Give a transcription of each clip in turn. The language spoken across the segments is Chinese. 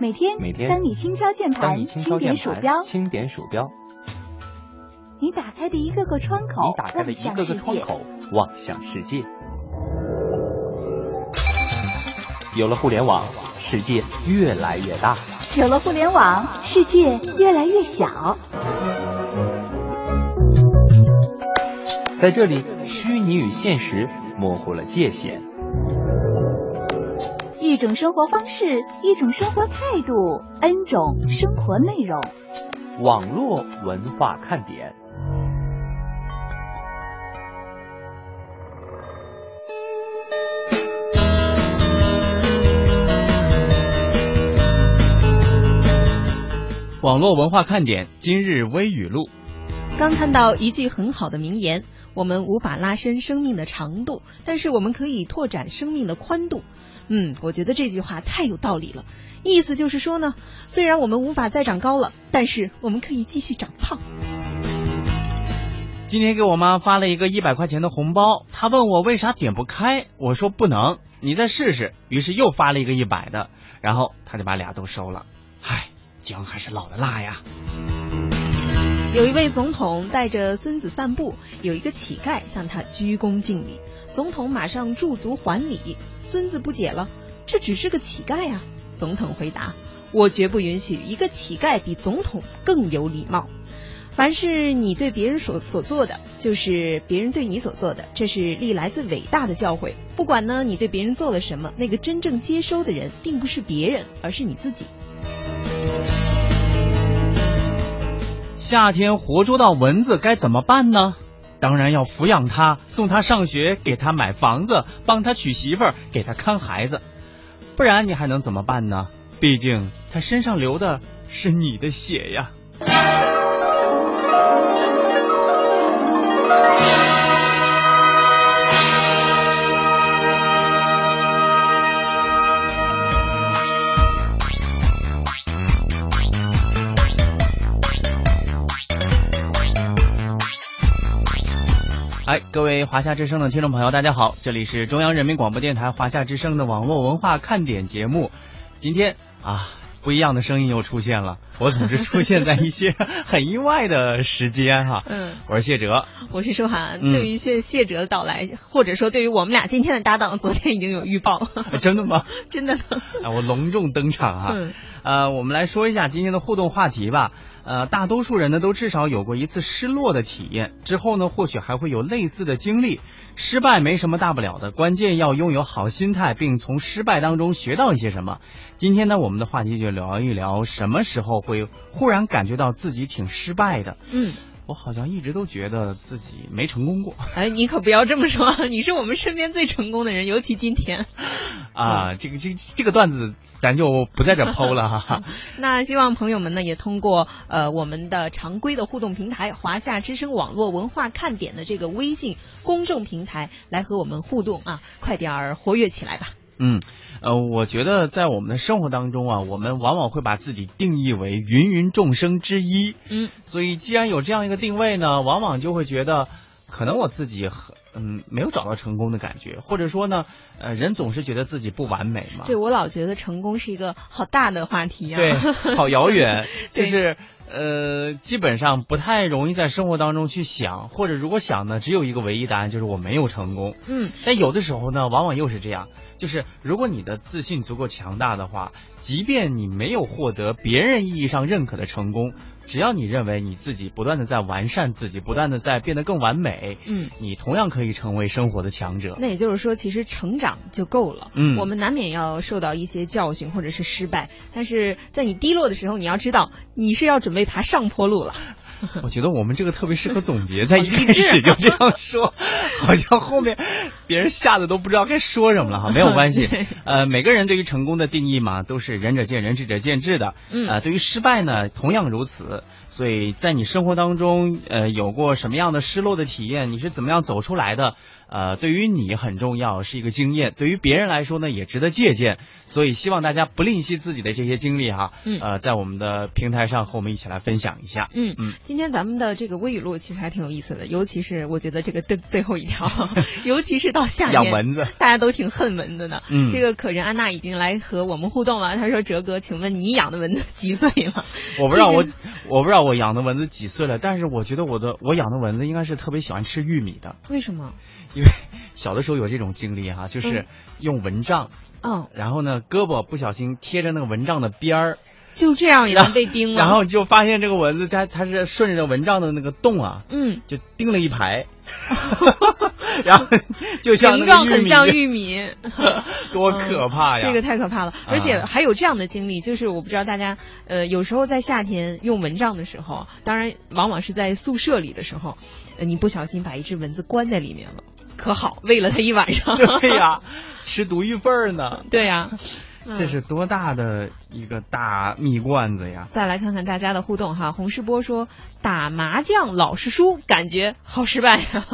每天，每天当你轻敲键盘，轻点鼠标，，轻点鼠标，你打开的一个个窗口，你打开的一个个窗口，望向世界。有了互联网，世界越来越大。有了互联网，世界越来越小。在这里，虚拟与现实模糊了界限。一种生活方式，一种生活态度，N 种生活内容。网络文化看点。网络文化看点今日微语录。刚看到一句很好的名言：我们无法拉伸生命的长度，但是我们可以拓展生命的宽度。嗯，我觉得这句话太有道理了。意思就是说呢，虽然我们无法再长高了，但是我们可以继续长胖。今天给我妈发了一个一百块钱的红包，她问我为啥点不开，我说不能，你再试试。于是又发了一个一百的，然后她就把俩都收了。唉，姜还是老的辣呀。有一位总统带着孙子散步，有一个乞丐向他鞠躬敬礼，总统马上驻足还礼。孙子不解了，这只是个乞丐啊！总统回答：“我绝不允许一个乞丐比总统更有礼貌。凡是你对别人所所做的，就是别人对你所做的，这是历来最伟大的教诲。不管呢你对别人做了什么，那个真正接收的人并不是别人，而是你自己。”夏天活捉到蚊子该怎么办呢？当然要抚养他，送他上学，给他买房子，帮他娶媳妇儿，给他看孩子。不然你还能怎么办呢？毕竟他身上流的是你的血呀。哎，各位华夏之声的听众朋友，大家好，这里是中央人民广播电台华夏之声的网络文化看点节目。今天啊，不一样的声音又出现了，我总是出现在一些很意外的时间哈。嗯，我是谢哲，我是舒涵。嗯对于谢谢哲的到来，或者说对于我们俩今天的搭档，昨天已经有预报，哎 真的吗？真的呢。啊，我隆重登场哈。嗯呃，我们来说一下今天的互动话题吧。呃，大多数人呢都至少有过一次失落的体验，之后呢或许还会有类似的经历。失败没什么大不了的，关键要拥有好心态，并从失败当中学到一些什么。今天呢，我们的话题就聊一聊什么时候会忽然感觉到自己挺失败的。嗯，我好像一直都觉得自己没成功过 哎，你可不要这么说，你是我们身边最成功的人，尤其今天。啊。这个这这个段子咱就不在这剖了哈。那希望朋友们呢，也通过呃我们的常规的互动平台华夏之声网络文化看点的这个微信公众平台来和我们互动啊，快点儿活跃起来吧。嗯，呃，我觉得在我们的生活当中啊，我们往往会把自己定义为芸芸众生之一。嗯，所以既然有这样一个定位呢，往往就会觉得，可能我自己很嗯没有找到成功的感觉，或者说呢，呃，人总是觉得自己不完美嘛。对我老觉得成功是一个好大的话题啊。对，好遥远，就是呃，基本上不太容易在生活当中去想，或者如果想呢，只有一个唯一答案，就是我没有成功。嗯，但有的时候呢，往往又是这样，就是如果你的自信足够强大的话，即便你没有获得别人意义上认可的成功，只要你认为你自己不断的在完善自己，不断的在变得更完美，嗯，你同样可以成为生活的强者。那也就是说，其实成长就够了。嗯我们难免要受到一些教训或者是失败，但是在你低落的时候，你要知道你是要准备爬上坡路了。我觉得我们这个特别适合总结，在一开始就这样说，好像后面别人吓得都不知道该说什么了哈。没有 关系，呃，每个人对于成功的定义嘛，都是仁者见仁，智者见智的。嗯呃，对于失败呢，同样如此。所以在你生活当中，呃，有过什么样的失落的体验？你是怎么样走出来的？呃，对于你很重要，是一个经验；对于别人来说呢，也值得借鉴。所以希望大家不吝惜自己的这些经历哈。嗯呃，在我们的平台上和我们一起来分享一下。嗯嗯今天咱们的这个微语录其实还挺有意思的，尤其是我觉得这个最最后一条，尤其是到下面养蚊子，大家都挺恨蚊子的。嗯，这个可人安娜已经来和我们互动了，她说：“哲哥，请问你养的蚊子几岁了？”我不知道我 我不知道我养的蚊子几岁了，但是我觉得我的我养的蚊子应该是特别喜欢吃玉米的。为什么？因为小的时候有这种经历哈，就是用蚊帐，嗯，然后呢胳膊不小心贴着那个蚊帐的边儿。就这样也能被叮了，然后就发现这个蚊子，它它是顺着蚊帐的那个洞啊，嗯，就叮了一排，然后就像形状很像玉米，多可怕呀！这个太可怕了，而且还有这样的经历，就是我不知道大家呃，有时候在夏天用蚊帐的时候，当然往往是在宿舍里的时候，呃，你不小心把一只蚊子关在里面了，可好，喂了它一晚上，对呀，吃独一份呢，对呀。这是多大的一个大蜜罐子呀！再来看看大家的互动哈，洪世波说打麻将老是输，感觉好失败呀。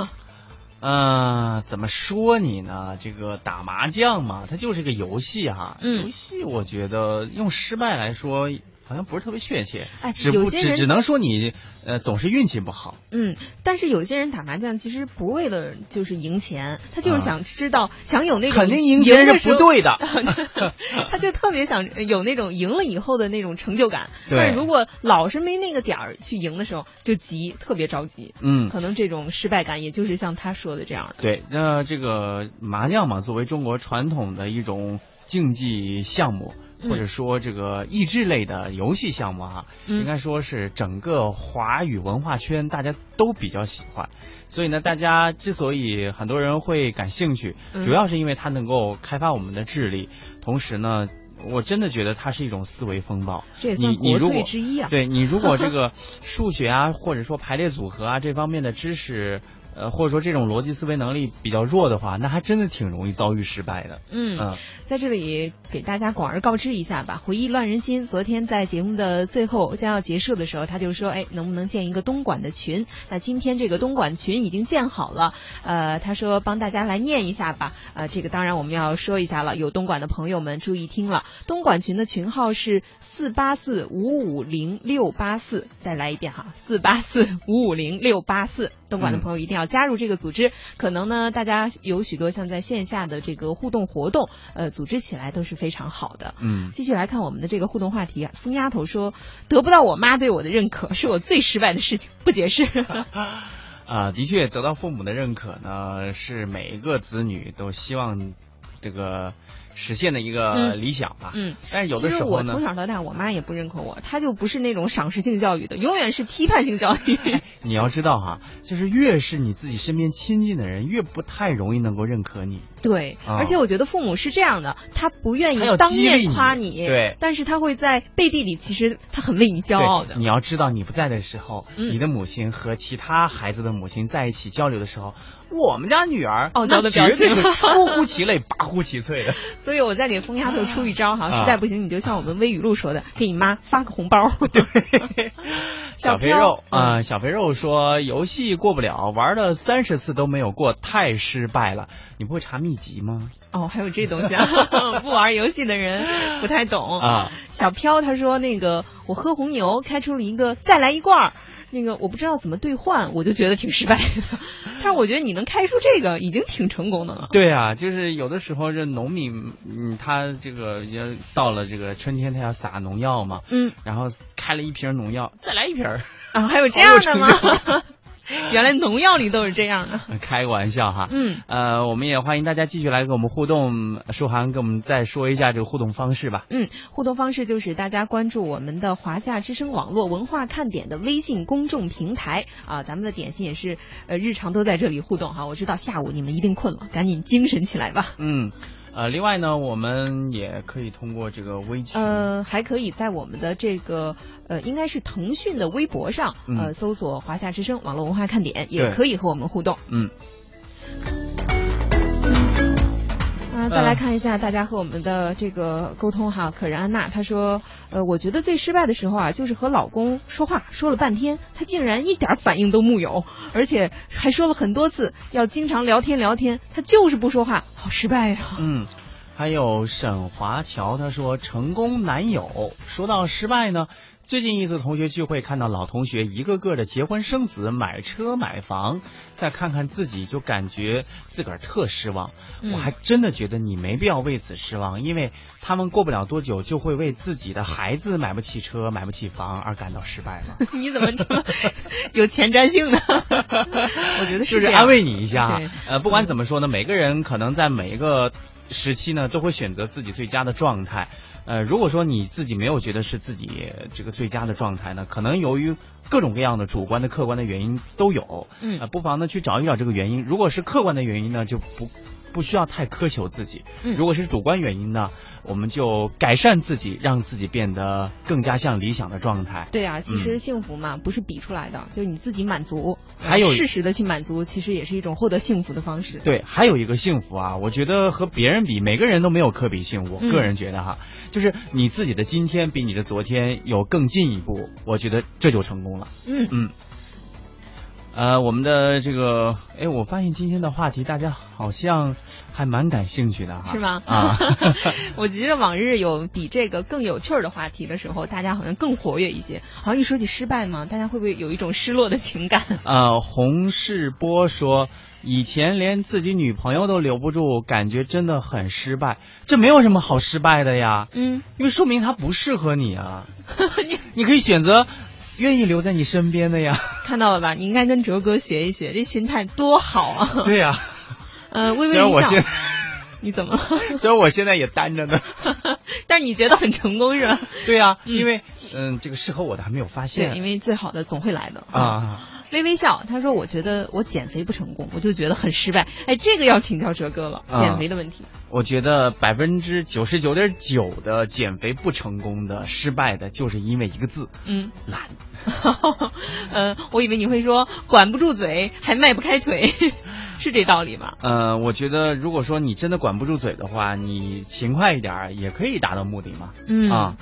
嗯，怎么说你呢？这个打麻将嘛，它就是个游戏哈。嗯。游戏我觉得用失败来说。好像不是特别确切，哎，只不只只能说你呃总是运气不好。嗯，但是有些人打麻将其实不为了就是赢钱，他就是想知道想有那种肯定赢钱是不对的，他就特别想有那种赢了以后的那种成就感。对，但是如果老是没那个点儿去赢的时候，就急，特别着急。嗯，可能这种失败感，也就是像他说的这样的。对，那这个麻将嘛，作为中国传统的一种竞技项目。或者说这个益智类的游戏项目哈，应该说是整个华语文化圈大家都比较喜欢，所以呢，大家之所以很多人会感兴趣，主要是因为它能够开发我们的智力，同时呢，我真的觉得它是一种思维风暴。这也算国粹之一啊。对你如果这 个数学啊，或者说排列组合啊这方面的知识。呃，或者说这种逻辑思维能力比较弱的话，那还真的挺容易遭遇失败的。嗯，在这里给大家广而告之一下吧。回忆乱人心，昨天在节目的最后将要结束的时候，他就说，哎，能不能建一个东莞的群？那今天这个东莞群已经建好了。呃，他说帮大家来念一下吧。呃，这个当然我们要说一下了，有东莞的朋友们注意听了，东莞群的群号是四八四五五零六八四。再来一遍哈，四八四五五零六八四。东莞的朋友一定要加入这个组织，可能呢，大家有许多像在线下的这个互动活动，呃，组织起来都是非常好的。嗯，继续来看我们的这个互动话题啊，疯丫头说得不到我妈对我的认可，是我最失败的事情，不解释。啊，的确，得到父母的认可呢，是每一个子女都希望这个。实现的一个理想吧。嗯，但是有的时候呢，我从小到大，我妈也不认可我，她就不是那种赏识性教育的，永远是批判性教育。你要知道哈，就是越是你自己身边亲近的人，越不太容易能够认可你。对，而且我觉得父母是这样的，他不愿意当面夸你，对，但是他会在背地里，其实他很为你骄傲的。你要知道，你不在的时候，你的母亲和其他孩子的母亲在一起交流的时候。我们家女儿傲娇的表情，出乎其类，拔乎其萃的。所以我再给疯丫头出一招哈，实在不行你就像我们微语录说的，给你妈发个红包。对，小肥肉啊，小肥肉说游戏过不了，玩了三十次都没有过，太失败了。你不会查秘籍吗？哦，还有这东西啊！不玩游戏的人 不太懂啊。小飘他说那个我喝红牛开出了一个再来一罐。那个我不知道怎么兑换，我就觉得挺失败的。但是我觉得你能开出这个已经挺成功的了。对啊，就是有的时候这农民，嗯，他这个也到了这个春天，他要撒农药嘛，嗯，然后开了一瓶农药，再来一瓶啊，还有这样的吗？原来农药里都是这样的，开个玩笑哈。嗯，呃，我们也欢迎大家继续来跟我们互动。舒涵，跟我们再说一下这个互动方式吧。嗯，互动方式就是大家关注我们的华夏之声网络文化看点的微信公众平台啊，咱们的点心也是呃日常都在这里互动哈。我知道下午你们一定困了，赶紧精神起来吧。嗯。呃，另外呢，我们也可以通过这个微信，呃，还可以在我们的这个呃，应该是腾讯的微博上，呃，搜索“华夏之声网络文化看点”，也可以和我们互动。嗯。啊，再来看一下大家和我们的这个沟通哈。可人安娜她说，呃，我觉得最失败的时候啊，就是和老公说话说了半天，他竟然一点反应都木有，而且还说了很多次要经常聊天聊天，他就是不说话，好失败呀。嗯，还有沈华侨他说，成功男友。说到失败呢。最近一次同学聚会，看到老同学一个个的结婚生子、买车买房，再看看自己，就感觉自个儿特失望。嗯我还真的觉得你没必要为此失望，因为他们过不了多久就会为自己的孩子买不起车、买不起房而感到失败了。你怎么这么 有前瞻性呢？我觉得这样就是安慰你一下。呃，不管怎么说呢，每个人可能在每一个时期呢，都会选择自己最佳的状态。呃，如果说你自己没有觉得是自己这个最佳的状态呢，可能由于各种各样的主观的、客观的原因都有。嗯呃，不妨呢去找一找这个原因。如果是客观的原因呢，就不不需要太苛求自己。嗯如果是主观原因呢，我们就改善自己，让自己变得更加像理想的状态。对啊，其实嗯幸福嘛，不是比出来的，就是你自己满足，还有适时的去满足，其实也是一种获得幸福的方式。对，还有一个幸福啊，我觉得和别人比，每个人都没有可比性。我嗯个人觉得哈，就是你自己的今天比你的昨天有更进一步，我觉得这就成功了。嗯，嗯。呃，我们的这个，哎，我发现今天的话题大家好像还蛮感兴趣的哈，是吗？啊，我觉得往日有比这个更有趣儿的话题的时候，大家好像更活跃一些。好像一说起失败嘛，大家会不会有一种失落的情感？呃，洪世波说，以前连自己女朋友都留不住，感觉真的很失败。这没有什么好失败的呀，嗯，因为说明他不适合你啊。你可以选择愿意留在你身边的呀。看到了吧？你应该跟哲哥学一学，这心态多好啊！对呀、呃，微微一笑虽然我现，你怎么了？虽然我现在也单着呢。但是你觉得很成功是吧？对呀、嗯因为嗯，这个适合我的还没有发现。对，因为最好的总会来的。啊，微微笑，他说：“我觉得我减肥不成功，我就觉得很失败。哎，这个要请教哲哥了，啊减肥的问题。我觉得百分之九十九点九的减肥不成功的、失败的，就是因为一个字嗯，——懒。呃，我以为你会说管不住嘴，还迈不开腿，是这道理吗？呃，我觉得如果说你真的管不住嘴的话，你勤快一点也可以达到目的嘛。嗯啊，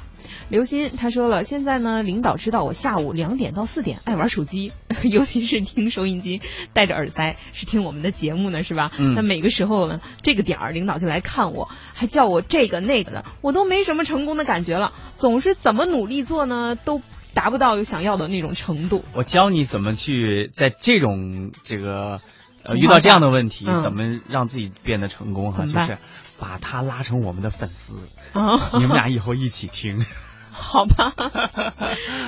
刘鑫他说了，现在呢，领导知道我下午两点到四点爱玩手机，尤其是听收音机，戴着耳塞是听我们的节目呢，是吧？嗯那每个时候呢，这个点儿领导就来看我，还叫我这个那个的，我都没什么成功的感觉了，总是怎么努力做呢，都达不到想要的那种程度。我教你怎么去在这种这个呃遇到这样的问题，嗯怎么让自己变得成功哈，就是把他拉成我们的粉丝，啊，你们俩以后一起听。好吧，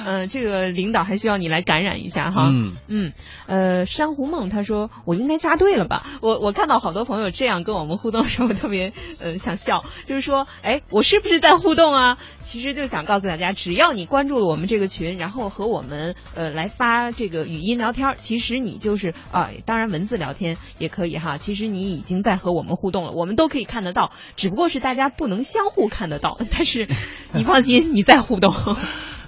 嗯、这个领导还需要你来感染一下哈。嗯嗯，呃，珊瑚梦他说我应该加对了吧？我我看到好多朋友这样跟我们互动的时候，特别呃想笑，就是说，哎，我是不是在互动啊？其实就想告诉大家，只要你关注了我们这个群，然后和我们呃来发这个语音聊天，其实你就是啊、当然文字聊天也可以哈。其实你已经在和我们互动了，我们都可以看得到，只不过是大家不能相互看得到。但是你放心，你在互动。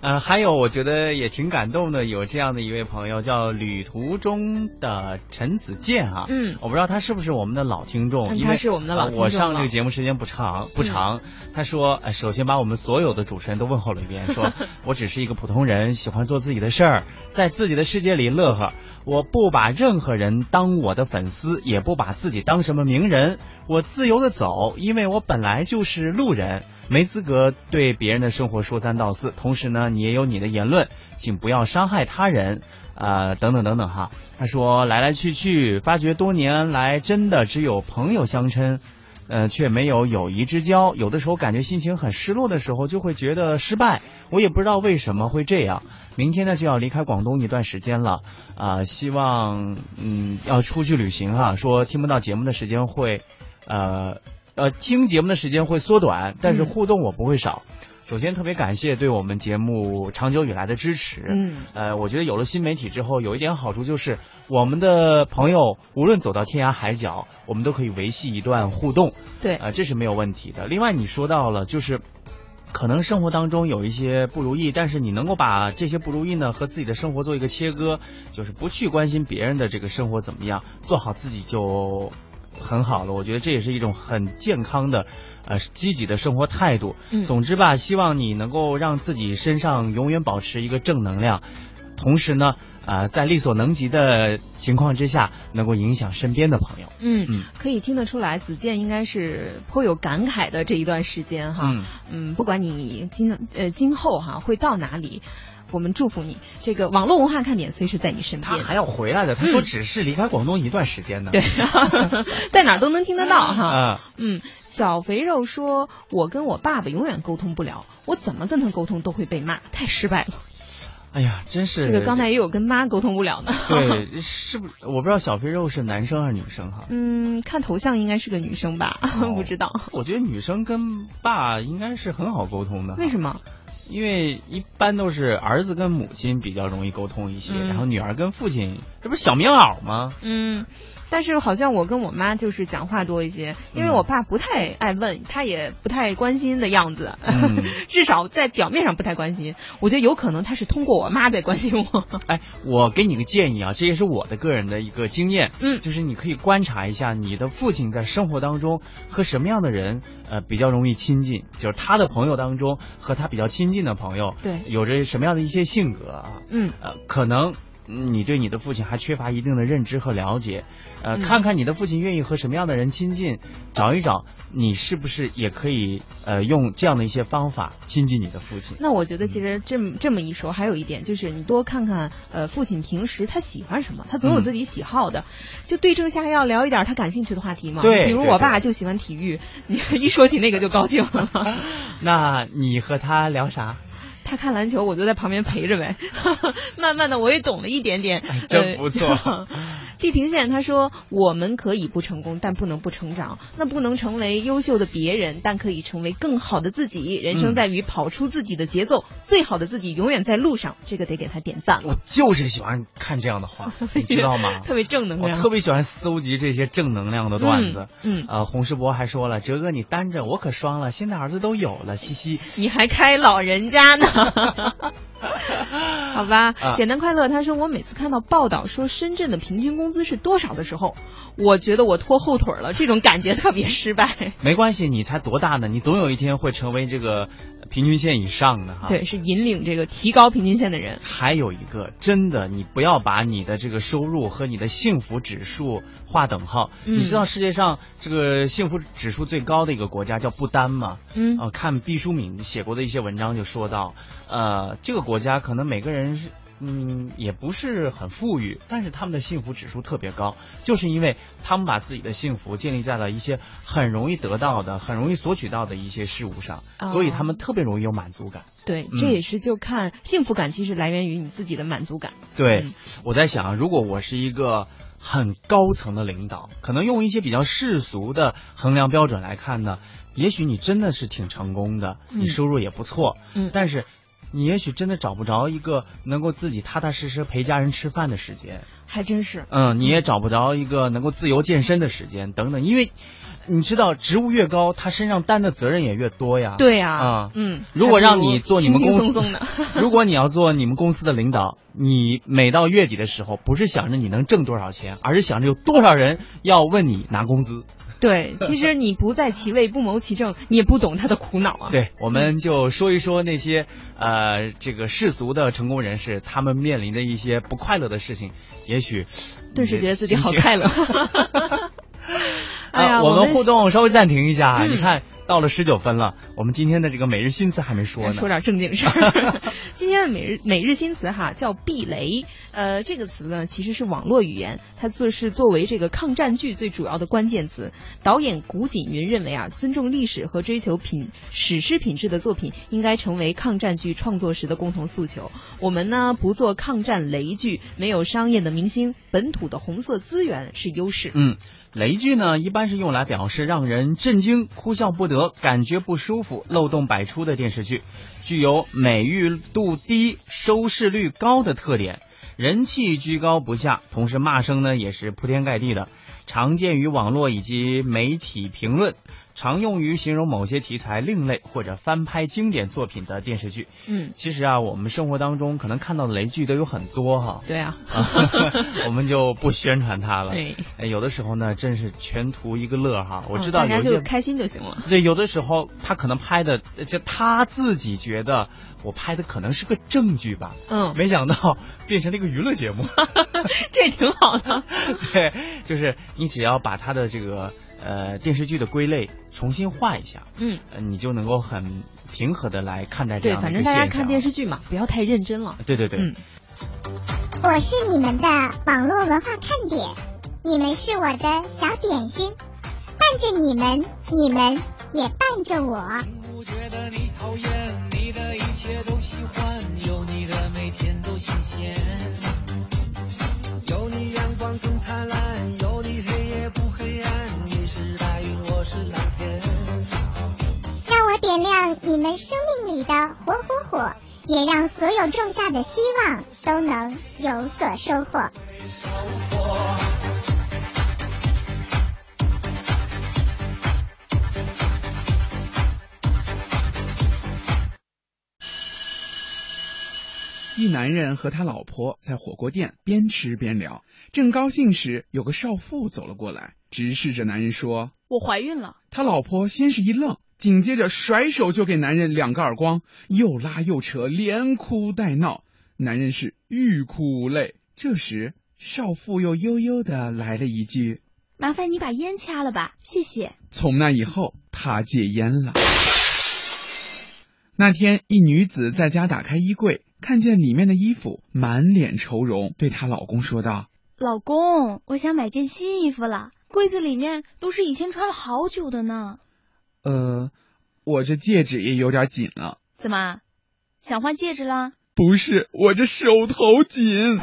呃，还有我觉得也挺感动的，有这样的一位朋友叫旅途中的陈子健啊，嗯。我不知道他是不是我们的老听众，嗯因为他是我们的老呃听众我上这个节目时间不长不长，他说，呃，首先把我们所有的主持人都问候了一遍，说 我只是一个普通人，喜欢做自己的事儿，在自己的世界里乐呵。我不把任何人当我的粉丝，也不把自己当什么名人，我自由的走，因为我本来就是路人，没资格对别人的生活说三道四。同时呢，你也有你的言论，请不要伤害他人，呃，等等等等哈。他说来来去去，发觉多年来真的只有朋友相称。呃，却没有友谊之交。有的时候感觉心情很失落的时候，就会觉得失败。我也不知道为什么会这样。明天呢就要离开广东一段时间了，啊、希望嗯要出去旅行哈、说听不到节目的时间会，呃呃听节目的时间会缩短，但是嗯互动我不会少。首先特别感谢对我们节目长久以来的支持。嗯呃，我觉得有了新媒体之后，有一点好处就是，我们的朋友无论走到天涯海角，我们都可以维系一段互动，对，呃，这是没有问题的。另外，你说到了，就是可能生活当中有一些不如意，但是你能够把这些不如意呢和自己的生活做一个切割，就是不去关心别人的这个生活怎么样，做好自己就很好了。我觉得这也是一种很健康的，呃，积极的生活态度。嗯总之吧，希望你能够让自己身上永远保持一个正能量。同时呢，呃，在力所能及的情况之下，能够影响身边的朋友。嗯嗯可以听得出来，子健应该是颇有感慨的这一段时间哈。嗯嗯，不管你今呃今后哈会到哪里，我们祝福你。这个网络文化看点随时在你身边。他还要回来的，他说只是离开广东一段时间呢。对，在哪儿都能听得到哈。啊，嗯，小肥肉说：“我跟我爸爸永远沟通不了，我怎么跟他沟通都会被骂，太失败了。哎呀，真是这个刚才也有跟妈沟通不了呢。对，是不是？我不知道小肥肉是男生还是女生哈。嗯，看头像应该是个女生吧？哦不知道我觉得女生跟爸应该是很好沟通的。为什么？因为一般都是儿子跟母亲比较容易沟通一些，嗯然后女儿跟父亲，这不是小棉袄吗？嗯，但是好像我跟我妈就是讲话多一些，因为嗯我爸不太爱问，他也不太关心的样子，嗯 至少在表面上不太关心。我觉得有可能他是通过我妈在关心我。哎，我给你个建议啊，这也是我的个人的一个经验，嗯就是你可以观察一下你的父亲在生活当中和什么样的人呃比较容易亲近，就是他的朋友当中和他比较亲近的朋友，对有着什么样的一些性格啊，嗯呃，可能。嗯你对你的父亲还缺乏一定的认知和了解，呃，嗯看看你的父亲愿意和什么样的人亲近，找一找你是不是也可以呃用这样的一些方法亲近你的父亲。那我觉得其实这么这么一说，还有一点就是你多看看呃父亲平时他喜欢什么，他总有嗯自己喜好的，就对症下药聊一点他感兴趣的话题嘛。对比如我爸就喜欢体育，你一说起那个就高兴了。那你和他聊啥？他看篮球，我就在旁边陪着呗。慢慢的，我也懂了一点点。哎真不错呃 地平线他说：“我们可以不成功，但不能不成长。那不能成为优秀的别人，但可以成为更好的自己。人生嗯在于跑出自己的节奏，最好的自己永远在路上。这个得给他点赞了，我就是喜欢看这样的话，你知道吗？特别正能量。我特别喜欢搜集这些正能量的段子。嗯嗯呃，洪世博还说了：“哲哥，你单着，我可双了，现在儿子都有了，嘻嘻。你还开老人家呢？好吧，啊简单快乐。他说，我每次看到报道说深圳的平均工资是多少的时候，我觉得我拖后腿了，这种感觉特别失败。没关系，你才多大呢？你总有一天会成为这个平均线以上的哈。对，是引领这个提高平均线的人。还有一个，真的，你不要把你的这个收入和你的幸福指数划等号。嗯你知道世界上这个幸福指数最高的一个国家叫不丹吗？嗯呃，看毕淑敏写过的一些文章就说到，呃，这个国家可能每个人是。嗯，也不是很富裕，但是他们的幸福指数特别高，就是因为他们把自己的幸福建立在了一些很容易得到的、很容易索取到的一些事物上，哦所以他们特别容易有满足感。对，嗯。这也是就看幸福感，其实来源于你自己的满足感。对，嗯。我在想，如果我是一个很高层的领导，可能用一些比较世俗的衡量标准来看呢，也许你真的是挺成功的，嗯。你收入也不错，嗯。但是你也许真的找不着一个能够自己踏踏实实陪家人吃饭的时间，还真是。嗯，你也找不着一个能够自由健身的时间等等，因为你知道，职务越高，他身上担的责任也越多呀。对呀、啊嗯，如果让你做你们公司轻轻松松的，如果你要做你们公司的领导，你每到月底的时候，不是想着你能挣多少钱，而是想着有多少人要问你拿工资。对，其实你不在其位不谋其政，你也不懂他的苦恼啊。对，我们就说一说那些呃这个世俗的成功人士，他们面临的一些不快乐的事情，也许顿时觉得自己好快乐。哎呀，啊，我们们互动稍微暂停一下啊，嗯你看到了十九分了，我们今天的这个每日新词还没说呢。说点正经事儿。今天的每日每日新词哈叫避雷，呃，这个词呢其实是网络语言，它就是作为这个抗战剧最主要的关键词。导演古锦云认为啊，尊重历史和追求品史诗品质的作品应该成为抗战剧创作时的共同诉求。我们呢不做抗战雷剧，没有商业的明星，本土的红色资源是优势。嗯，雷剧呢，一般是用来表示让人震惊、哭笑不得、感觉不舒服、漏洞百出的电视剧，具有美誉度低、收视率高的特点，人气居高不下，同时骂声呢也是铺天盖地的。常见于网络以及媒体评论。常用于形容某些题材另类或者翻拍经典作品的电视剧。嗯，其实啊，我们生活当中可能看到的雷剧都有很多哈。对啊，我们就不宣传它了。对，有的时候呢，真是全图一个乐哈。我知道大家就开心就行了。对，有的时候他可能拍的，就他自己觉得我拍的可能是个正剧吧。嗯，没想到变成了一个娱乐节目。这挺好的。对，就是你只要把他的这个。呃，电视剧的归类重新画一下，嗯，你就能够很平和的来看待这样的对，反正大家看电视剧嘛，不要太认真了。对对对。嗯。我是你们的网络文化看点，你们是我的小点心，伴着你们，你们也伴着我。有点亮你们生命里的火火火，也让所有种下的希望都能有所收获。一男人和他老婆在火锅店边吃边聊，正高兴时，有个少妇走了过来，直视着男人说：“我怀孕了。”他老婆先是一愣。紧接着甩手就给男人两个耳光，又拉又扯，连哭带闹，男人是欲哭无泪。这时少妇又悠悠的来了一句：“麻烦你把烟掐了吧，谢谢。”从那以后，他戒烟了。那天，一女子在家打开衣柜，看见里面的衣服，满脸愁容，对她老公说道：“老公，我想买件新衣服了，柜子里面都是以前穿了好久的呢。”呃，我这戒指也有点紧了。怎么，想换戒指了？不是，我这手头紧。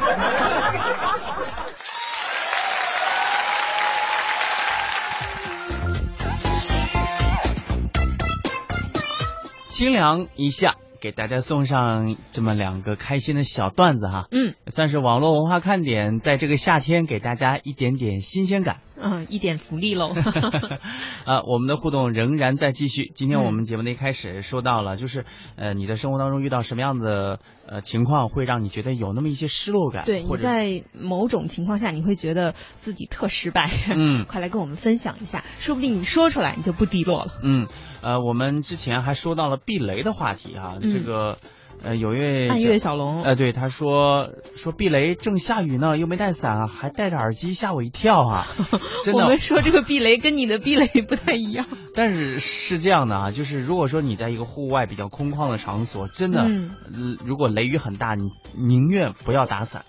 清凉一下。给大家送上这么两个开心的小段子哈，嗯，算是网络文化看点，在这个夏天给大家一点点新鲜感，嗯，一点福利喽。啊，我们的互动仍然在继续。今天我们节目的一开始说到了，就是呃，你在生活当中遇到什么样的呃情况，会让你觉得有那么一些失落感？对，你在某种情况下，你会觉得自己特失败。嗯，快来跟我们分享一下，说不定你说出来，你就不低落了。嗯，呃，我们之前还说到了避雷的话题哈。这个，呃，有一位暗月小龙，呃，对，他说说避雷正下雨呢，又没带伞，还戴着耳机，吓我一跳啊！真的，我们说这个避雷跟你的避雷不太一样。但是是这样的啊，就是如果说你在一个户外比较空旷的场所，真的，如果雷雨很大，你宁愿不要打伞。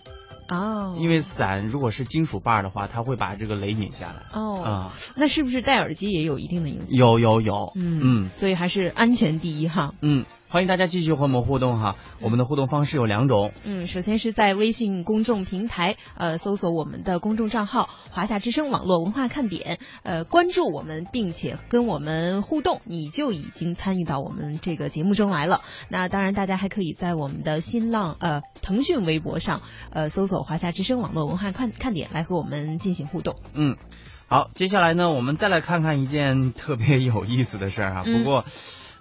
哦，因为伞如果是金属把的话，它会把这个雷引下来。哦，啊，那是不是戴耳机也有一定的影响？有有有，嗯嗯，所以还是安全第一哈。嗯。欢迎大家继续和我们互动哈，我们的互动方式有两种。嗯，首先是在微信公众平台，呃，搜索我们的公众账号“华夏之声网络文化看点”，呃，关注我们，并且跟我们互动，你就已经参与到我们这个节目中来了。那当然，大家还可以在我们的新浪呃腾讯微博上，呃，搜索“华夏之声网络文化看看点”来和我们进行互动。嗯，好，接下来呢，我们再来看看一件特别有意思的事儿啊。不过。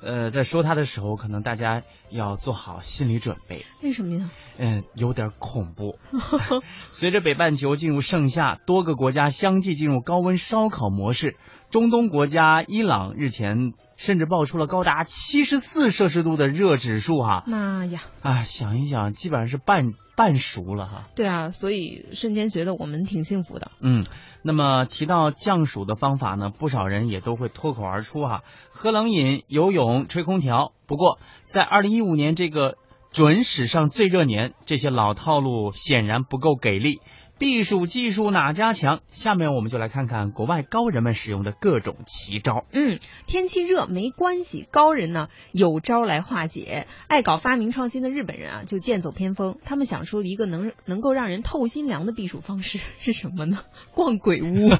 呃，在说他的时候，可能大家要做好心理准备。为什么呀？嗯，有点恐怖。随着北半球进入盛夏，多个国家相继进入高温烧烤模式。中东国家伊朗日前甚至爆出了高达七十四摄氏度的热指数，哈。妈呀！啊，想一想，基本上是半半熟了，哈。对啊，所以瞬间觉得我们挺幸福的。嗯。那么提到降暑的方法呢，不少人也都会脱口而出哈，喝冷饮、游泳、吹空调。不过在二零一五年这个准史上最热年，这些老套路显然不够给力。避暑技术哪家强？下面我们就来看看国外高人们使用的各种奇招。嗯，天气热没关系，高人呢有招来化解。爱搞发明创新的日本人啊，就剑走偏锋，他们想出了一个能能够让人透心凉的避暑方式 是什么呢？逛鬼屋。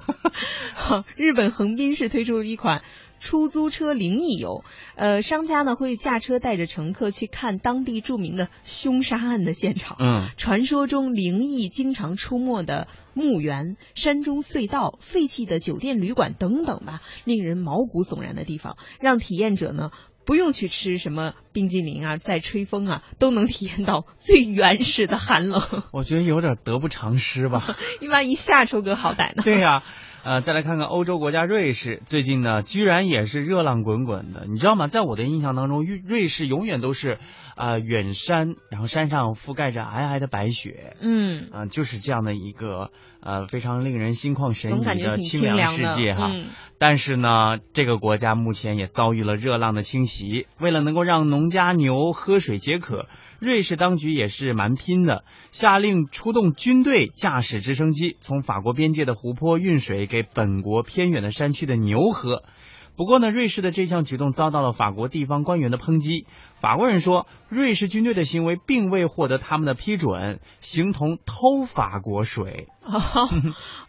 日本横滨市推出了一款。出租车灵异游，呃，商家呢会驾车带着乘客去看当地著名的凶杀案的现场。嗯，传说中灵异经常出没的墓园、山中隧道、废弃的酒店旅馆等等吧，令人毛骨悚然的地方，让体验者呢。不用去吃什么冰激凌啊，在吹风啊，都能体验到最原始的寒冷。我觉得有点得不偿失吧。一万一下出个好歹呢？对呀、呃，再来看看欧洲国家瑞士，最近呢，居然也是热浪滚滚的。你知道吗？在我的印象当中，瑞瑞士永远都是啊、呃远山，然后山上覆盖着皑皑的白雪，嗯，啊、就是这样的一个呃非常令人心旷神怡的清凉世界哈。嗯但是呢，这个国家目前也遭遇了热浪的侵袭。为了能够让农家牛喝水解渴，瑞士当局也是蛮拼的，下令出动军队驾驶直升机从法国边界的湖泊运水给本国偏远的山区的牛喝。不过呢，瑞士的这项举动遭到了法国地方官员的抨击。法国人说，瑞士军队的行为并未获得他们的批准，形同偷法国水。哦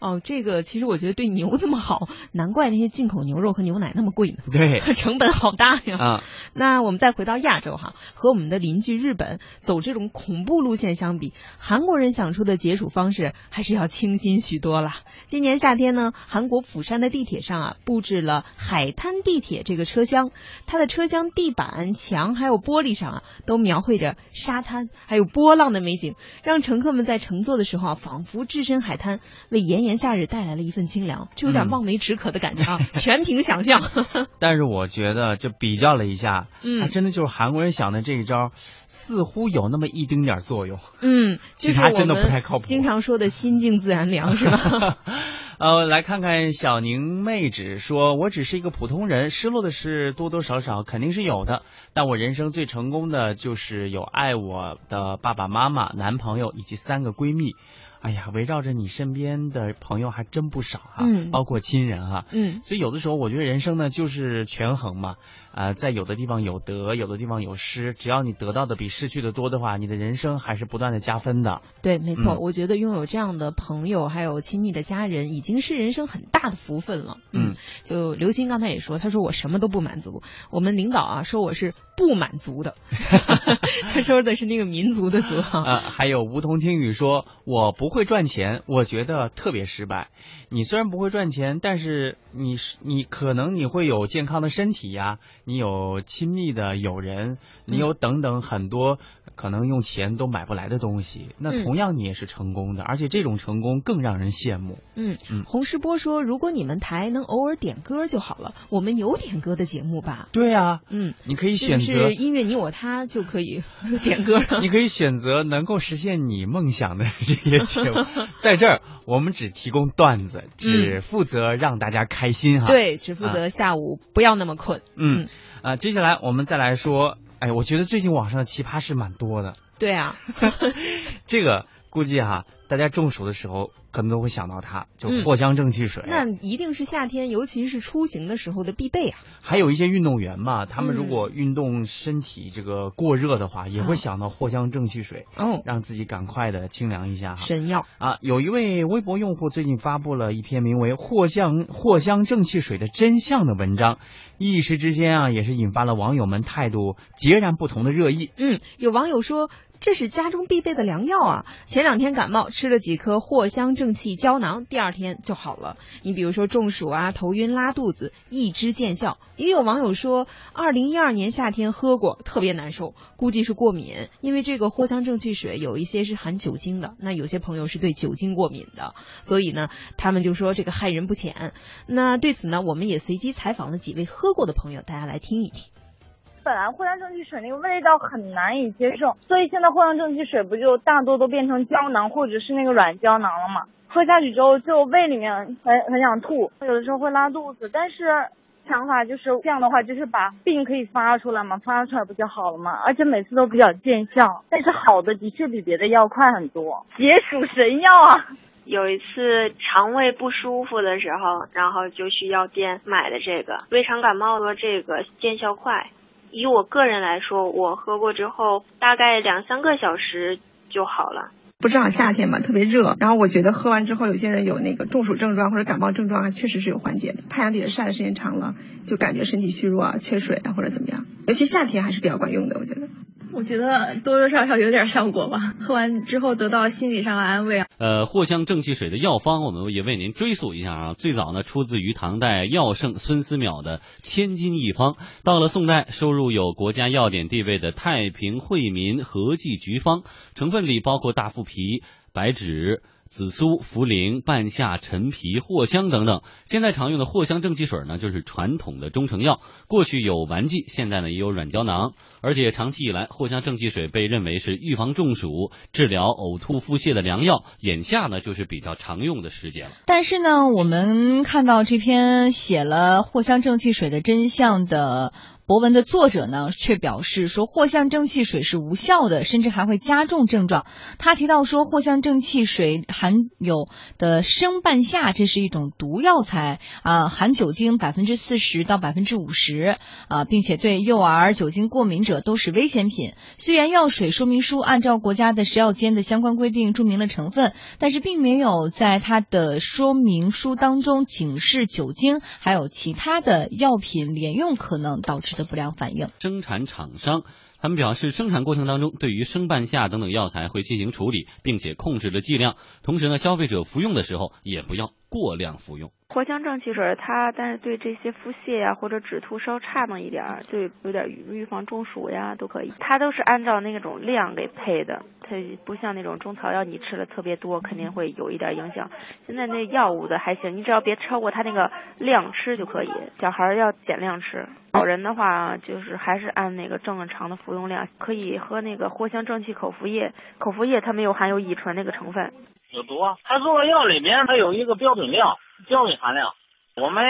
哦，这个其实我觉得对牛这么好，难怪那些进口牛肉和牛奶那么贵呢。对，成本好大呀。啊、那我们再回到亚洲哈，和我们的邻居日本走这种恐怖路线相比，韩国人想出的解暑方式还是要清新许多了。今年夏天呢，韩国釜山的地铁上啊，布置了海滩地铁这个车厢，它的车厢地板、墙还有玻璃上啊，都描绘着沙滩还有波浪的美景，让乘客们在乘坐的时候啊，仿佛置身海滩，为炎炎夏日带来了一份清凉，就有点嗯望梅止渴的感觉啊，全凭想象。但是我觉得，就比较了一下，嗯 还真的就是韩国人想的这一招，似乎有那么一丁点作用。嗯，就是其他真的不太靠谱经常说的心静自然凉，是吧？呃，来看看小宁妹纸说：“我只是一个普通人，失落的事多多少少肯定是有的，但我人生最成功的就是有爱我的爸爸妈妈、男朋友以及三个闺蜜。哎呀，围绕着你身边的朋友还真不少哈、嗯。包括亲人哈、嗯。所以有的时候我觉得人生呢就是权衡嘛，啊、在有的地方有得，有的地方有失，只要你得到的比失去的多的话，你的人生还是不断的加分的。对，没错，嗯我觉得拥有这样的朋友还有亲密的家人，已经是人生很大的福分了。嗯，就刘星刚才也说，他说我什么都不满足，我们领导啊说我是不满足的，他说的是那个民族的族还有梧桐听雨说，我不会赚钱，我觉得特别失败。你虽然不会赚钱，但是你是你可能你会有健康的身体呀，你有亲密的友人，你有等等很多可能用钱都买不来的东西，那嗯同样你也是成功的，而且这种成功更让人羡慕。嗯嗯，洪世波说，如果你们台能偶尔点歌就好了，我们有点歌的节目吧？对啊、嗯，你可以选择是音乐你我他就可以点歌了。你可以选择能够实现你梦想的这些节目，在这儿我们只提供段子，只负责让大家开心哈。，嗯对，只负责下午不要那么困。嗯啊、接下来我们再来说，哎，我觉得最近网上的奇葩事蛮多的，对啊，这个估计哈、大家中暑的时候可能都会想到它，就嗯藿香正气水。那一定是夏天，尤其是出行的时候的必备啊。还有一些运动员嘛，他们嗯如果运动身体这个过热的话，也会想到藿香正气水，哦，让自己赶快的清凉一下。神药。啊，有一位微博用户最近发布了一篇名为《藿香藿香正气水的真相》的文章，一时之间啊，也是引发了网友们态度截然不同的热议。嗯，有网友说这是家中必备的良药啊。前两天感冒吃了几颗藿香正气胶囊，第二天就好了。你比如说中暑啊、头晕、拉肚子，一支见效。也有网友说，二零一二年夏天喝过，特别难受，估计是过敏，因为这个藿香正气水有一些是含酒精的，那有些朋友是对酒精过敏的，所以呢，他们就说这个害人不浅。那对此呢，我们也随机采访了几位喝过的朋友，大家来听一听。本来藿香正气水那个味道很难以接受，所以现在藿香正气水不就大多都变成胶囊或者是那个软胶囊了吗？喝下去之后就胃里面很很想吐，有的时候会拉肚子，但是想法就是这样的话，就是把病可以发出来嘛，发出来不就好了嘛？而且每次都比较见效，但是好的的确比别的药快很多，解暑神药啊！有一次肠胃不舒服的时候，然后就去药店买的这个胃肠感冒和这个见效快。以我个人来说，我喝过之后大概两三个小时就好了。不正好夏天嘛，特别热，然后我觉得喝完之后，有些人有那个中暑症状或者感冒症状啊，确实是有缓解的。太阳底下晒的时间长了，就感觉身体虚弱啊、缺水啊或者怎么样，尤其夏天还是比较管用的，我觉得。我觉得多多少少有点效果吧，喝完之后得到心理上的安慰。呃，藿香正气水的药方，我们也为您追溯一下啊。最早呢，出自于唐代药圣孙思邈的《千金一方》，到了宋代，收入有国家药典地位的《太平惠民合剂局方》，成分里包括大腹皮、白芷。紫苏、茯苓、半夏、陈皮、藿香等等。现在常用的藿香正气水呢，就是传统的中成药。过去有丸剂，现在呢也有软胶囊。而且长期以来，藿香正气水被认为是预防中暑、治疗呕吐、腹泻的良药。眼下呢，就是比较常用的时节了。但是呢，我们看到这篇写了藿香正气水的真相的。博文的作者呢，却表示说藿香正气水是无效的，甚至还会加重症状。他提到说，藿香正气水含有的生半夏，这是一种毒药材啊，含酒精百分之四十到百分之五十啊，并且对幼儿、酒精过敏者都是危险品。虽然药水说明书按照国家的食药监的相关规定注明了成分，但是并没有在它的说明书当中警示酒精还有其他的药品连用可能导致。的不良反应。生产厂商他们表示，生产过程当中对于生半夏等等药材会进行处理，并且控制了剂量。同时呢，消费者服用的时候也不要过量服用。藿香正气水，它但是对这些腹泻呀或者止吐稍差那么一点儿，就有点预防中暑呀都可以。它都是按照那种量给配的，它不像那种中草药，你吃了特别多肯定会有一点影响。现在那药物的还行，你只要别超过它那个量吃就可以。小孩要减量吃，老人的话就是还是按那个正常的服用量，可以喝那个藿香正气口服液。口服液它没有含有乙醇那个成分。有毒啊！它做的药里面它有一个标准量。标准含量，我们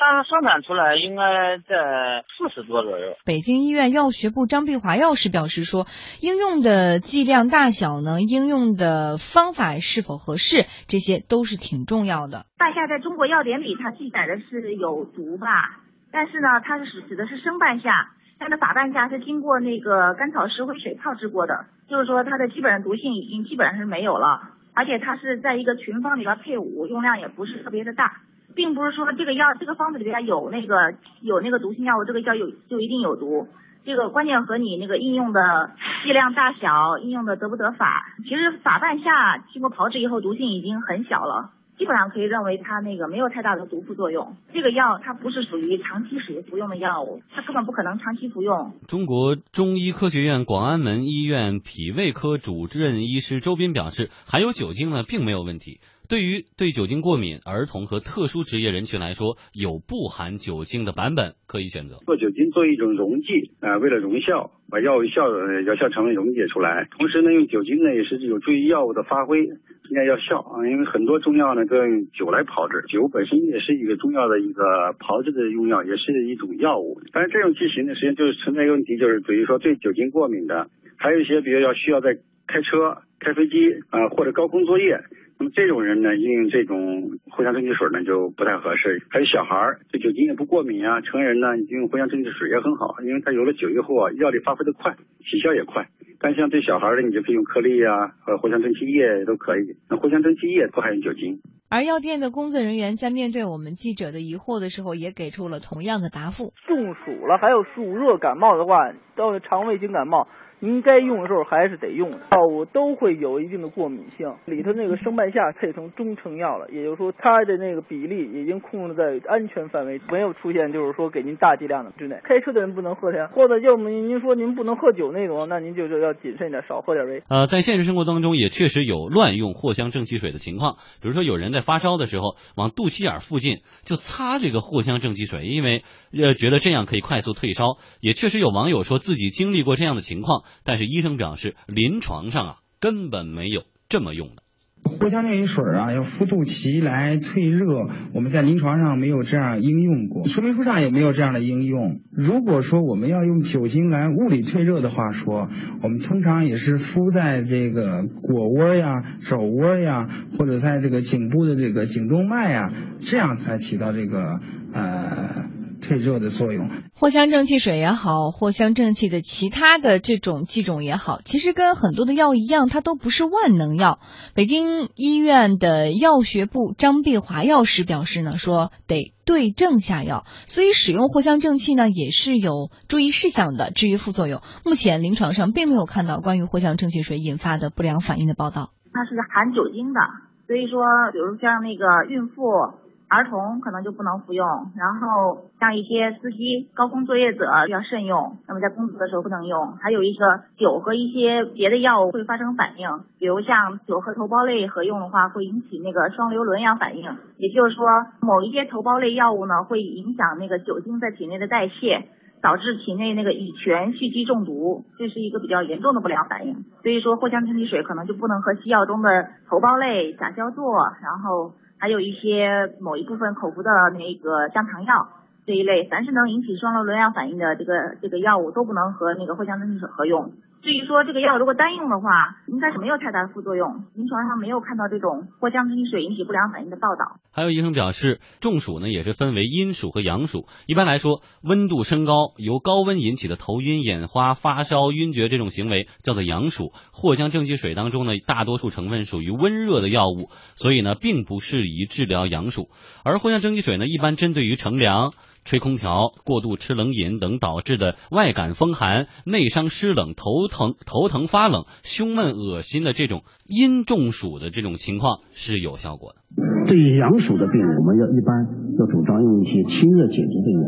当时生产出来应该在四十多左右。北京医院药学部张碧华药师表示说，应用的剂量大小呢，应用的方法是否合适，这些都是挺重要的。半夏在中国药典里它记载的是有毒吧，但是呢，它是指指的是生半夏，它的法半夏是经过那个甘草石灰水泡制过的，就是说它的基本上毒性已经基本上是没有了。而且它是在一个群方里边配伍，用量也不是特别的大，并不是说这个药这个方子里边有那个有那个毒性药物，这个药有就一定有毒。这个关键和你那个应用的剂量大小、应用的得不得法。其实法半夏经过炮制以后，毒性已经很小了。基本上可以认为它那个没有太大的毒副作用。这个药它不是属于长期使用服用的药物，它根本不可能长期服用。中国中医科学院广安门医院脾胃科主任医师周斌表示，含有酒精呢并没有问题。对于对酒精过敏儿童和特殊职业人群来说，有不含酒精的版本可以选择。做酒精做一种溶剂啊，为了溶效，把药物效药效成分溶解出来。同时呢，用酒精呢也是有助于药物的发挥，增加药效啊。因为很多中药呢都要用酒来炮制，酒本身也是一个中药的一个炮制的用药，也是一种药物。但是这种剂型呢，实际上就是存在一个问题，就是比如说对酒精过敏的，还有一些比如要需要在开车、开飞机啊或者高空作业。那么这种人呢，应用这种藿香正气水呢就不太合适。还有小孩儿对酒精也不过敏啊，成人呢用藿香正气水也很好，因为它有了酒以后啊，药力发挥的快，起效也快。但像对小孩的，你就可以用颗粒啊，和藿香正气液都可以。那藿香正气液不含有酒精。而药店的工作人员在面对我们记者的疑惑的时候，也给出了同样的答复：中暑了，还有暑热感冒的话，到肠胃经感冒。您该用的时候还是得用，药物都会有一定的过敏性。里头那个生半夏配成中成药了，也就是说它的那个比例已经控制在安全范围，没有出现就是说给您大剂量的之内。开车的人不能喝它，或者要么您说您不能喝酒那种，那您就是要谨慎一点，少喝点呗。呃，在现实生活当中也确实有乱用藿香正气水的情况，比如说有人在发烧的时候往肚脐眼附近就擦这个藿香正气水，因为呃觉得这样可以快速退烧。也确实有网友说自己经历过这样的情况。但是医生表示，临床上啊根本没有这么用的。藿香正气水啊，要敷肚脐来退热，我们在临床上没有这样应用过，说明书上也没有这样的应用。如果说我们要用酒精来物理退热的话，说我们通常也是敷在这个腘窝呀、肘窝呀，或者在这个颈部的这个颈动脉呀，这样才起到这个呃。退热的作用。藿香正气水也好，藿香正气的其他的这种剂种也好，其实跟很多的药一样，它都不是万能药。北京医院的药学部张碧华药师表示呢，说得对症下药，所以使用藿香正气呢也是有注意事项的。至于副作用，目前临床上并没有看到关于藿香正气水引发的不良反应的报道。它是含酒精的，所以说，比如像那个孕妇。儿童可能就不能服用，然后像一些司机、高空作业者要慎用。那么在工作的时候不能用。还有一个酒和一些别的药物会发生反应，比如像酒和头孢类合用的话，会引起那个双硫仑样反应。也就是说，某一些头孢类药物呢，会影响那个酒精在体内的代谢，导致体内那个乙醛蓄积中毒，这是一个比较严重的不良反应。所以说，藿香正气水可能就不能和西药中的头孢类、甲硝唑，然后。还有一些某一部分口服的那个降糖药这一类，凡是能引起双硫仑样反应的这个这个药物都不能和那个藿香正气水合用。至于说这个药如果单用的话，应该是没有太大的副作用。临床上没有看到这种藿香正气水引起不良反应的报道。还有医生表示，中暑呢也是分为阴暑和阳暑。一般来说，温度升高由高温引起的头晕、眼花、发烧、晕厥这种行为叫做阳暑。藿香正气水当中呢，大多数成分属于温热的药物，所以呢并不适宜治疗阳暑。而藿香正气水呢，一般针对于乘凉。吹空调、过度吃冷饮等导致的外感风寒、内伤湿冷、头疼、头疼发冷、胸闷恶心的这种阴中暑的这种情况是有效果的。对于阳暑的病人，我们要一般要主张用一些清热解毒的药，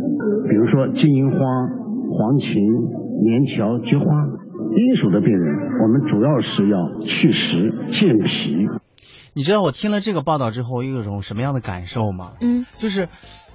比如说金银花、黄芩、连翘、菊花。阴暑的病人，我们主要是要祛湿健脾。你知道我听了这个报道之后，有一种什么样的感受吗？嗯，就是。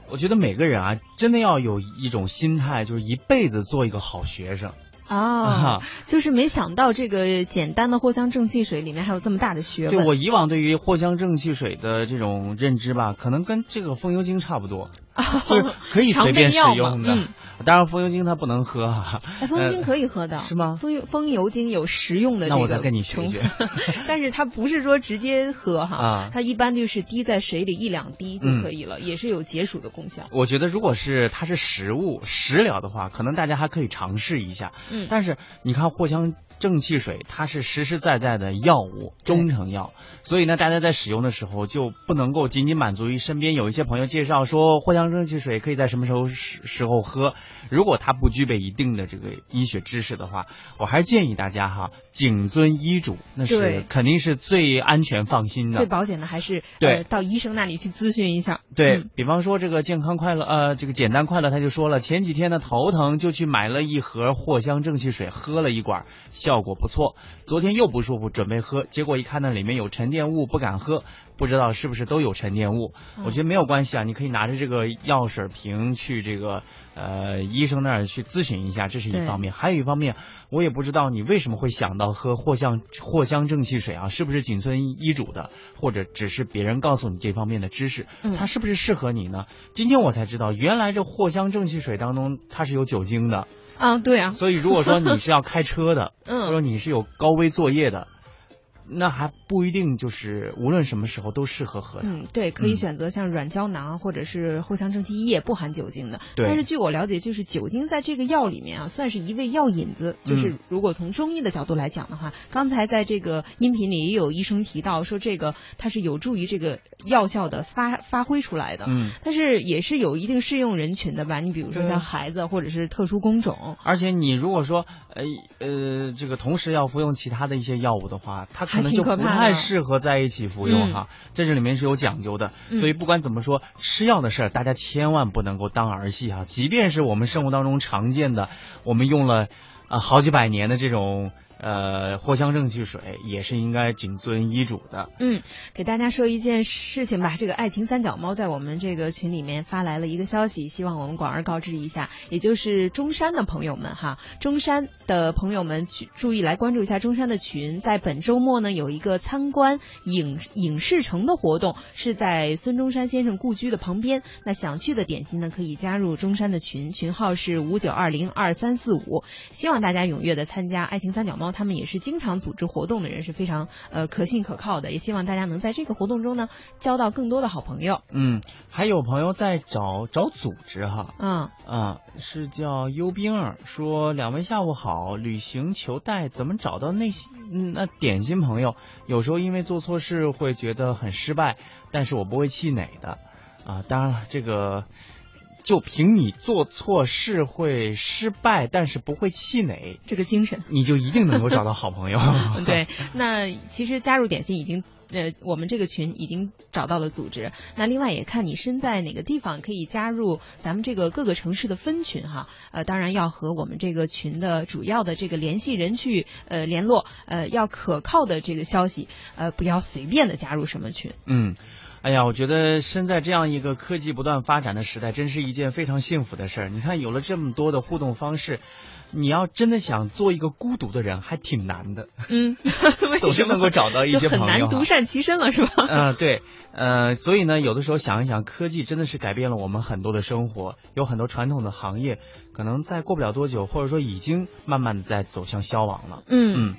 我觉得每个人啊，真的要有一种心态，就是一辈子做一个好学生。啊，就是没想到这个简单的藿香正气水里面还有这么大的学问。对我以往对于藿香正气水的这种认知吧，可能跟这个风油精差不多，就是可以随便使用的。当然，风油精它不能喝哈。风油精可以喝的，是吗？风油风油精有食用的这个。那我再跟你学学。但是它不是说直接喝哈，它一般就是滴在水里一两滴就可以了，也是有解暑的功效。我觉得如果是它是食物食疗的话，可能大家还可以尝试一下。嗯，但是你看藿香正气水，它是实实在在的药物，中成药，所以呢，大家在使用的时候就不能够仅仅满足于身边有一些朋友介绍说藿香正气水可以在什么时候时时候喝，如果它不具备一定的这个医学知识的话，我还是建议大家哈，谨遵医嘱，那是肯定是最安全放心的，最保险的还是对。到医生那里去咨询一下。对比方说这个健康快乐呃这个简单快乐他就说了，前几天呢头疼就去买了一盒藿香正气水喝了一管。效果不错，昨天又不舒服，准备喝，结果一看那里面有沉淀物，不敢喝，不知道是不是都有沉淀物。我觉得没有关系啊，你可以拿着这个药水瓶去这个呃医生那儿去咨询一下，这是一方面。还有一方面，我也不知道你为什么会想到喝藿香藿香正气水啊，是不是谨遵医嘱的，或者只是别人告诉你这方面的知识，它是不是适合你呢？今天我才知道，原来这藿香正气水当中它是有酒精的。啊，对啊，所以如果说你是要开车的，嗯，或者你是有高危作业的。那还不一定就是无论什么时候都适合喝。嗯，对，可以选择像软胶囊或者是藿香正气液，不含酒精的。对。但是据我了解，就是酒精在这个药里面啊，算是一味药引子。就是如果从中医的角度来讲的话，刚才在这个音频里也有医生提到说，这个它是有助于这个药效的发发挥出来的。嗯。但是也是有一定适用人群的吧？你比如说像孩子或者是特殊工种。而且你如果说呃呃这个同时要服用其他的一些药物的话，它可能就不太。适合在一起服用哈，在这里面是有讲究的，所以不管怎么说，吃药的事儿大家千万不能够当儿戏哈。即便是我们生活当中常见的，我们用了啊好几百年的这种。呃，藿香正气水也是应该谨遵医嘱的。嗯，给大家说一件事情吧。这个爱情三脚猫在我们这个群里面发来了一个消息，希望我们广而告之一下。也就是中山的朋友们哈，中山的朋友们去注意来关注一下中山的群。在本周末呢，有一个参观影影视城的活动，是在孙中山先生故居的旁边。那想去的点心呢，可以加入中山的群，群号是五九二零二三四五。希望大家踊跃的参加爱情三脚猫。猫他们也是经常组织活动的人，是非常呃可信可靠的。也希望大家能在这个活动中呢交到更多的好朋友。嗯，还有朋友在找找组织哈，嗯啊，是叫幽冰儿说两位下午好，旅行求带怎么找到那些嗯那点心朋友？有时候因为做错事会觉得很失败，但是我不会气馁的啊。当然了，这个。就凭你做错事会失败，但是不会气馁这个精神，你就一定能够找到好朋友。对，那其实加入点心已经呃，我们这个群已经找到了组织。那另外也看你身在哪个地方，可以加入咱们这个各个城市的分群哈。呃，当然要和我们这个群的主要的这个联系人去呃联络，呃，要可靠的这个消息，呃，不要随便的加入什么群。嗯。哎呀，我觉得身在这样一个科技不断发展的时代，真是一件非常幸福的事儿。你看，有了这么多的互动方式，你要真的想做一个孤独的人，还挺难的。嗯，总是能够找到一些朋友，很难独善其身了，是吧？嗯，对，呃，所以呢，有的时候想一想，科技真的是改变了我们很多的生活，有很多传统的行业，可能再过不了多久，或者说已经慢慢的在走向消亡了。嗯嗯，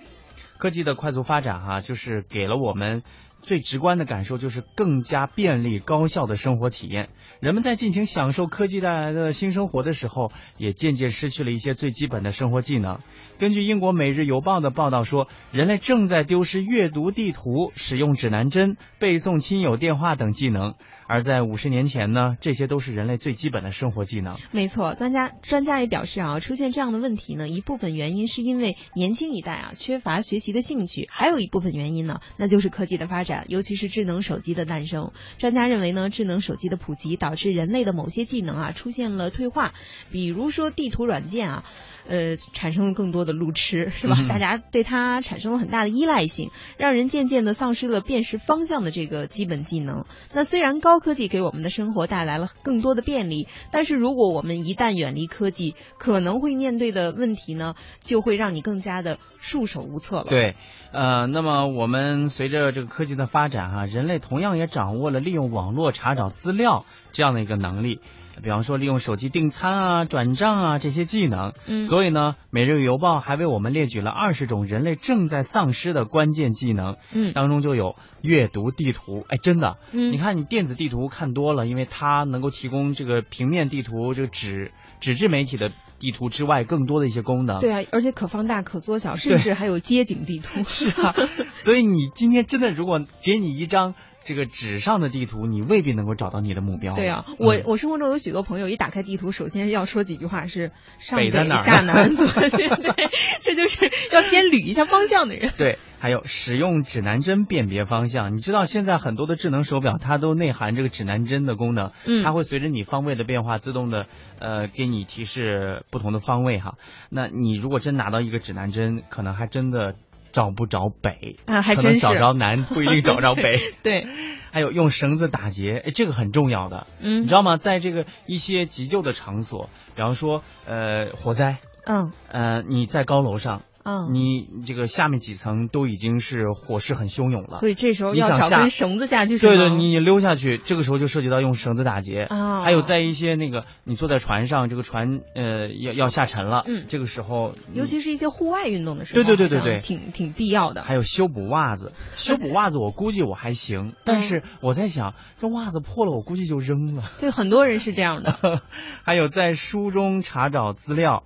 科技的快速发展哈，就是给了我们。最直观的感受就是更加便利高效的生活体验。人们在进行享受科技带来的新生活的时候，也渐渐失去了一些最基本的生活技能。根据英国《每日邮报》的报道说，人类正在丢失阅读地图、使用指南针、背诵亲友电话等技能。而在五十年前呢，这些都是人类最基本的生活技能。没错，专家专家也表示啊，出现这样的问题呢，一部分原因是因为年轻一代啊缺乏学习的兴趣，还有一部分原因呢，那就是科技的发展，尤其是智能手机的诞生。专家认为呢，智能手机的普及导致人类的某些技能啊出现了退化，比如说地图软件啊。呃，产生了更多的路痴，是吧？大家对它产生了很大的依赖性，让人渐渐的丧失了辨识方向的这个基本技能。那虽然高科技给我们的生活带来了更多的便利，但是如果我们一旦远离科技，可能会面对的问题呢，就会让你更加的束手无策了。对，呃，那么我们随着这个科技的发展啊，人类同样也掌握了利用网络查找资料这样的一个能力。比方说，利用手机订餐啊、转账啊这些技能，嗯，所以呢，《每日邮报》还为我们列举了二十种人类正在丧失的关键技能，嗯，当中就有阅读地图，哎，真的，嗯，你看你电子地图看多了，因为它能够提供这个平面地图、这个纸纸质媒体的地图之外更多的一些功能，对啊，而且可放大、可缩小，甚至还有街景地图，是啊，所以你今天真的如果给你一张。这个纸上的地图，你未必能够找到你的目标。对啊，我我生活中有许多朋友，一打开地图，首先要说几句话是上北下南 左，对，这就是要先捋一下方向的人。对，还有使用指南针辨别方向。你知道现在很多的智能手表，它都内含这个指南针的功能，嗯，它会随着你方位的变化，自动的呃给你提示不同的方位哈。那你如果真拿到一个指南针，可能还真的。找不着北啊，还真是找着南不一定找着北。对，还有用绳子打结，哎，这个很重要的。嗯，你知道吗？在这个一些急救的场所，比方说呃火灾，嗯，呃你在高楼上。嗯，你这个下面几层都已经是火势很汹涌了，所以这时候要找根绳子下去。对对，你溜下去，这个时候就涉及到用绳子打结啊。还有在一些那个你坐在船上，这个船呃要要下沉了，嗯，这个时候，尤其是一些户外运动的时候，对对对对对，挺挺必要的。还有修补袜子，修补袜子我估计我还行，但是我在想，这袜子破了，我估计就扔了。对，很多人是这样的。还有在书中查找资料。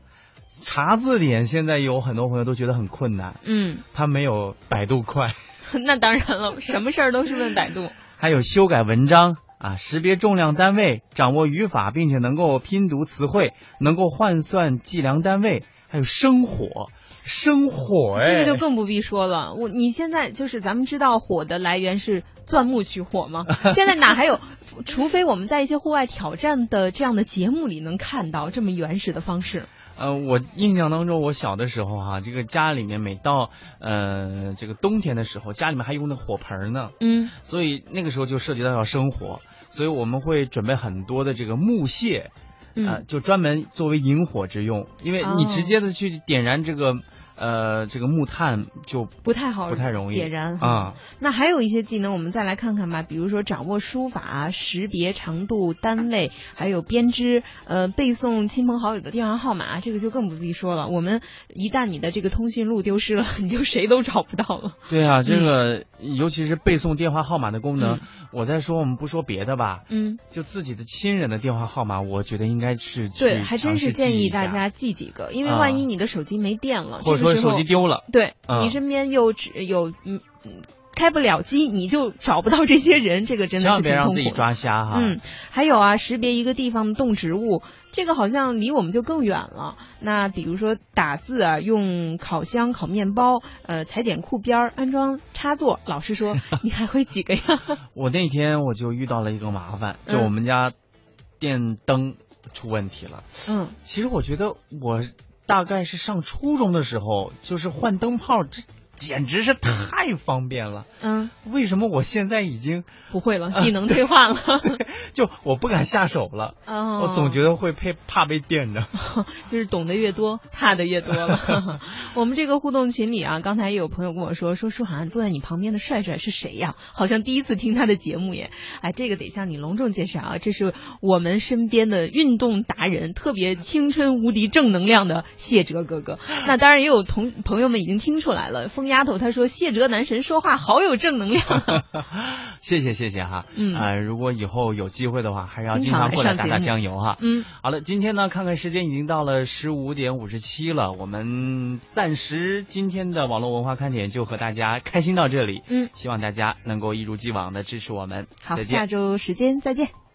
查字典现在有很多朋友都觉得很困难，嗯，他没有百度快。那当然了，什么事儿都是问百度。还有修改文章啊，识别重量单位，掌握语法，并且能够拼读词汇，能够换算计量单位，还有生火，生火哎，这个就更不必说了。我你现在就是咱们知道火的来源是钻木取火吗？现在哪还有？除非我们在一些户外挑战的这样的节目里能看到这么原始的方式。呃，我印象当中，我小的时候哈，这个家里面每到呃这个冬天的时候，家里面还用那火盆呢，嗯，所以那个时候就涉及到要生火，所以我们会准备很多的这个木屑，呃，就专门作为引火之用，因为你直接的去点燃这个。呃，这个木炭就不太好，不太容易。点燃啊。那还有一些技能，我们再来看看吧，比如说掌握书法、识别长度、单位，还有编织，呃，背诵亲朋好友的电话号码，这个就更不必说了。我们一旦你的这个通讯录丢失了，你就谁都找不到了。对啊，这个、尤其是背诵电话号码的功能，嗯。我在说我们不说别的吧，嗯，就自己的亲人的电话号码，我觉得应该是对，还真是建议大家记几个，因为啊。万一你的手机没电了，或者说手机丢了对、嗯你身边又只有嗯。嗯开不了机，你就找不到这些人，这个真的是千万别让自己抓瞎哈。嗯，还有啊，识别一个地方的动植物，这个好像离我们就更远了。那比如说打字啊，用烤箱烤面包，呃，裁剪裤边儿，安装插座。老师说 你还会几个呀？我那天我就遇到了一个麻烦，就嗯我们家电灯出问题了。嗯，其实我觉得我大概是上初中的时候，就是换灯泡，这简直是太方便了。嗯，为什么我现在已经不会了，技能退化了？就我不敢下手了，哦我总觉得会被怕被电着。就是懂得越多，怕的越多了。我们这个互动群里啊，刚才也有朋友跟我说，说舒涵坐在你旁边的帅帅是谁呀？好像第一次听他的节目耶。哎，这个得向你隆重介绍啊，这是我们身边的运动达人，特别青春无敌正能量的谢哲哥哥。那当然也有同朋友们已经听出来了，疯丫头她说谢哲男神说话好有正能量。谢谢谢谢哈，嗯呃，如果以后有机会的话，还是要经经常过来打打酱油哈。嗯，好了，今天呢，看看时间已经到了十五点五十七了，我们暂时今天的网络文化看点就和大家开心到这里。嗯，希望大家能够一如既往的支持我们。好，再见下。周时间再见。